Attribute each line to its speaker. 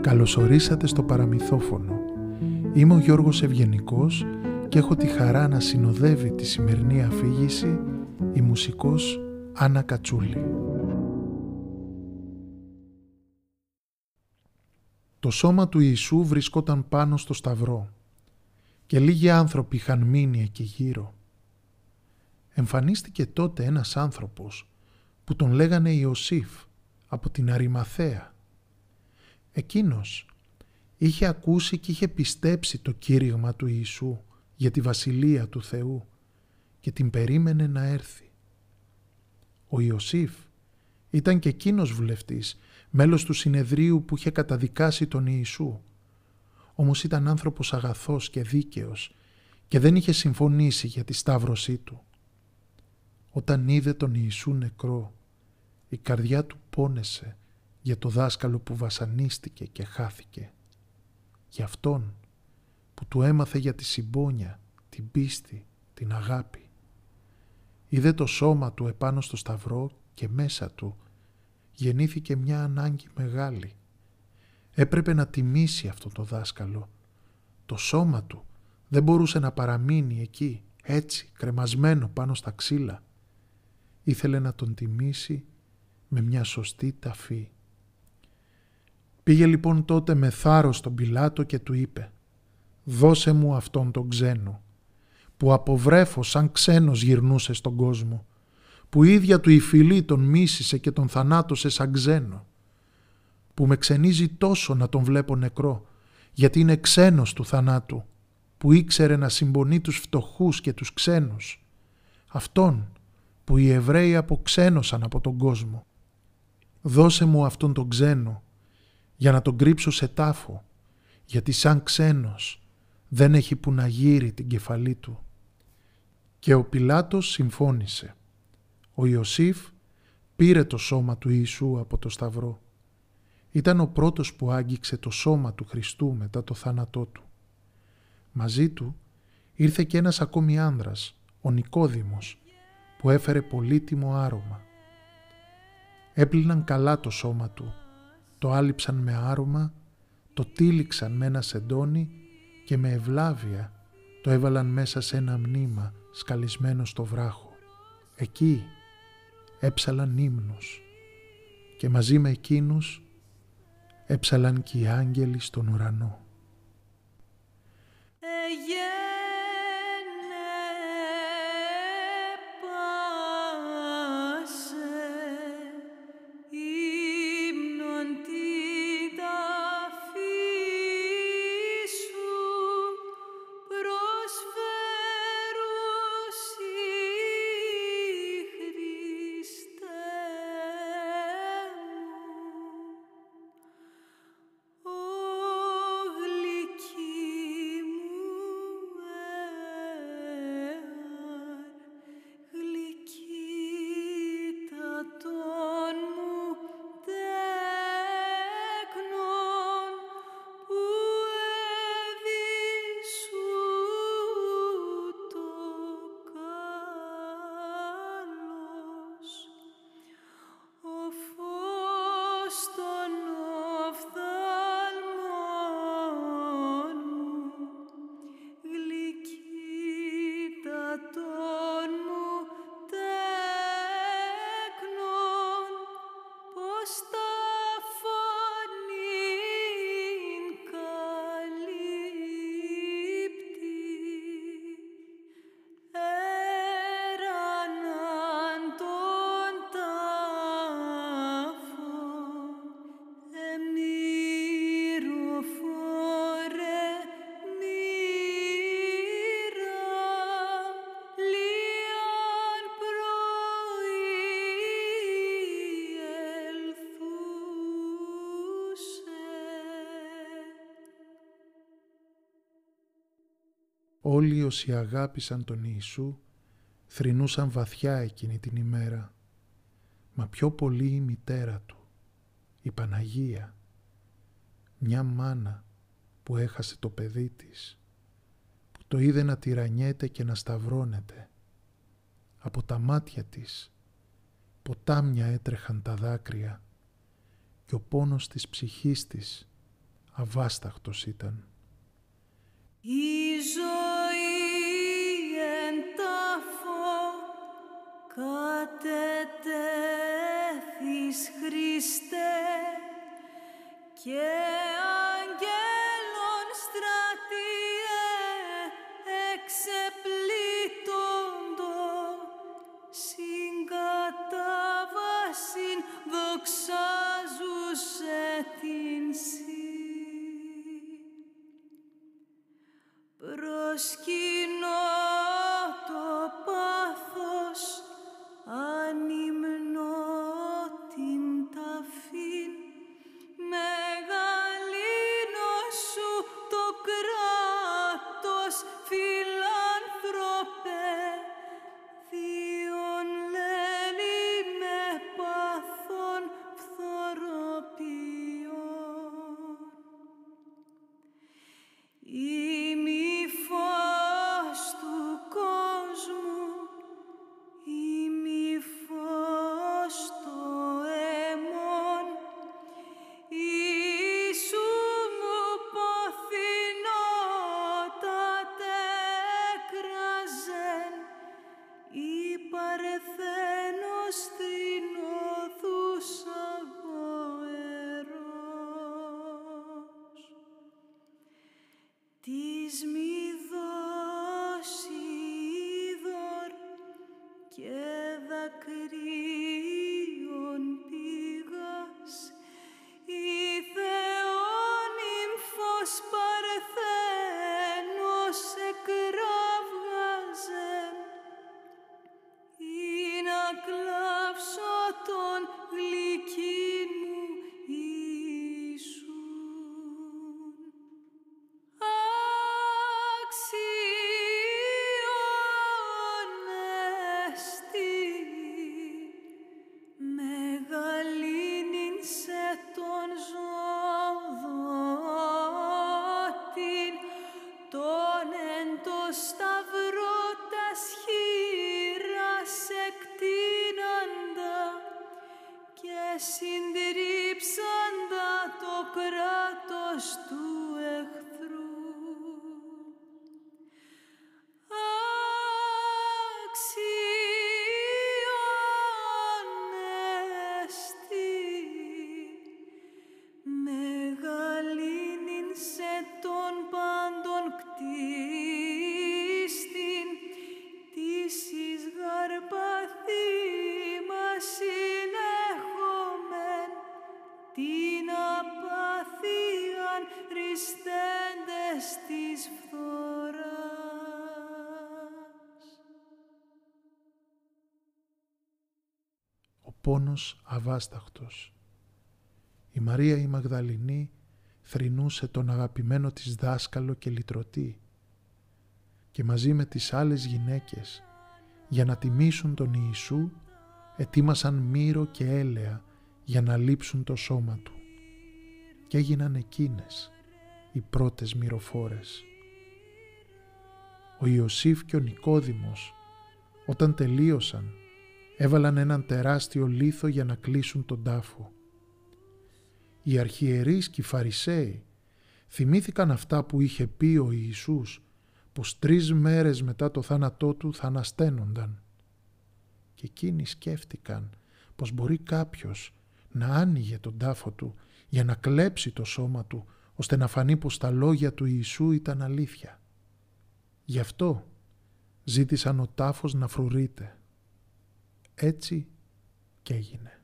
Speaker 1: Καλωσορίσατε στο παραμυθόφωνο. Είμαι ο Γιώργος Ευγενικός και έχω τη χαρά να συνοδεύει τη σημερινή αφήγηση η μουσικός Άννα Κατσούλη. Το σώμα του Ιησού βρισκόταν πάνω στο σταυρό και λίγοι άνθρωποι είχαν μείνει εκεί γύρω. Εμφανίστηκε τότε ένας άνθρωπος που τον λέγανε Ιωσήφ από την Αριμαθέα. Εκείνος είχε ακούσει και είχε πιστέψει το κήρυγμα του Ιησού για τη Βασιλεία του Θεού και την περίμενε να έρθει. Ο Ιωσήφ ήταν και εκείνος βουλευτής, μέλος του συνεδρίου που είχε καταδικάσει τον Ιησού. Όμως ήταν άνθρωπος αγαθός και δίκαιος και δεν είχε συμφωνήσει για τη σταύρωσή του. Όταν είδε τον Ιησού νεκρό, η καρδιά του πόνεσε για το δάσκαλο που βασανίστηκε και χάθηκε. Για αυτόν που του έμαθε για τη συμπόνια, την πίστη, την αγάπη. Είδε το σώμα του επάνω στο σταυρό και μέσα του γεννήθηκε μια ανάγκη μεγάλη. Έπρεπε να τιμήσει αυτό το δάσκαλο. Το σώμα του δεν μπορούσε να παραμείνει εκεί, έτσι, κρεμασμένο πάνω στα ξύλα. Ήθελε να τον τιμήσει με μια σωστή ταφή. Πήγε λοιπόν τότε με θάρρος στον Πιλάτο και του είπε «Δώσε μου αυτόν τον ξένο, που από βρέφος σαν ξένος γυρνούσε στον κόσμο, που ίδια του η φυλή τον μίσησε και τον θανάτωσε σαν ξένο, που με ξενίζει τόσο να τον βλέπω νεκρό, γιατί είναι ξένος του θανάτου, που ήξερε να συμπονεί τους φτωχούς και τους ξένους, αυτόν που οι Εβραίοι αποξένωσαν από τον κόσμο. Δώσε μου αυτόν τον ξένο για να τον κρύψω σε τάφο, γιατί σαν ξένος δεν έχει που να γύρει την κεφαλή του. Και ο Πιλάτος συμφώνησε. Ο Ιωσήφ πήρε το σώμα του Ιησού από το σταυρό. Ήταν ο πρώτος που άγγιξε το σώμα του Χριστού μετά το θάνατό του. Μαζί του ήρθε και ένας ακόμη άνδρας, ο Νικόδημος, που έφερε πολύτιμο άρωμα. Έπλυναν καλά το σώμα του, το άλυψαν με άρωμα, το τύλιξαν με ένα σεντόνι και με ευλάβεια το έβαλαν μέσα σε ένα μνήμα σκαλισμένο στο βράχο. Εκεί έψαλαν ύμνους και μαζί με εκείνους έψαλαν και οι άγγελοι στον ουρανό. Όλοι όσοι αγάπησαν τον Ιησού θρυνούσαν βαθιά εκείνη την ημέρα. Μα πιο πολύ η μητέρα του, η Παναγία, μια μάνα που έχασε το παιδί της, που το είδε να τυραννιέται και να σταυρώνεται. Από τα μάτια της ποτάμια έτρεχαν τα δάκρυα και ο πόνος της ψυχής της αβάσταχτος ήταν.
Speaker 2: Η κατετέθης Χριστέ και και δακρύων κράτος του εχθρού. Αξιόνεστη μεγαλύνην σε τον πάντων κτίστην
Speaker 1: πόνος αβάσταχτος. Η Μαρία η Μαγδαληνή θρηνούσε τον αγαπημένο της δάσκαλο και λυτρωτή και μαζί με τις άλλες γυναίκες για να τιμήσουν τον Ιησού ετοίμασαν μύρο και έλαια για να λείψουν το σώμα του και έγιναν εκείνες οι πρώτες μυροφόρες. Ο Ιωσήφ και ο Νικόδημος όταν τελείωσαν έβαλαν έναν τεράστιο λίθο για να κλείσουν τον τάφο. Οι αρχιερείς και οι Φαρισαίοι θυμήθηκαν αυτά που είχε πει ο Ιησούς πως τρεις μέρες μετά το θάνατό του θα ανασταίνονταν. Και εκείνοι σκέφτηκαν πως μπορεί κάποιος να άνοιγε τον τάφο του για να κλέψει το σώμα του ώστε να φανεί πως τα λόγια του Ιησού ήταν αλήθεια. Γι' αυτό ζήτησαν ο τάφος να φρουρείται. Έτσι και έγινε.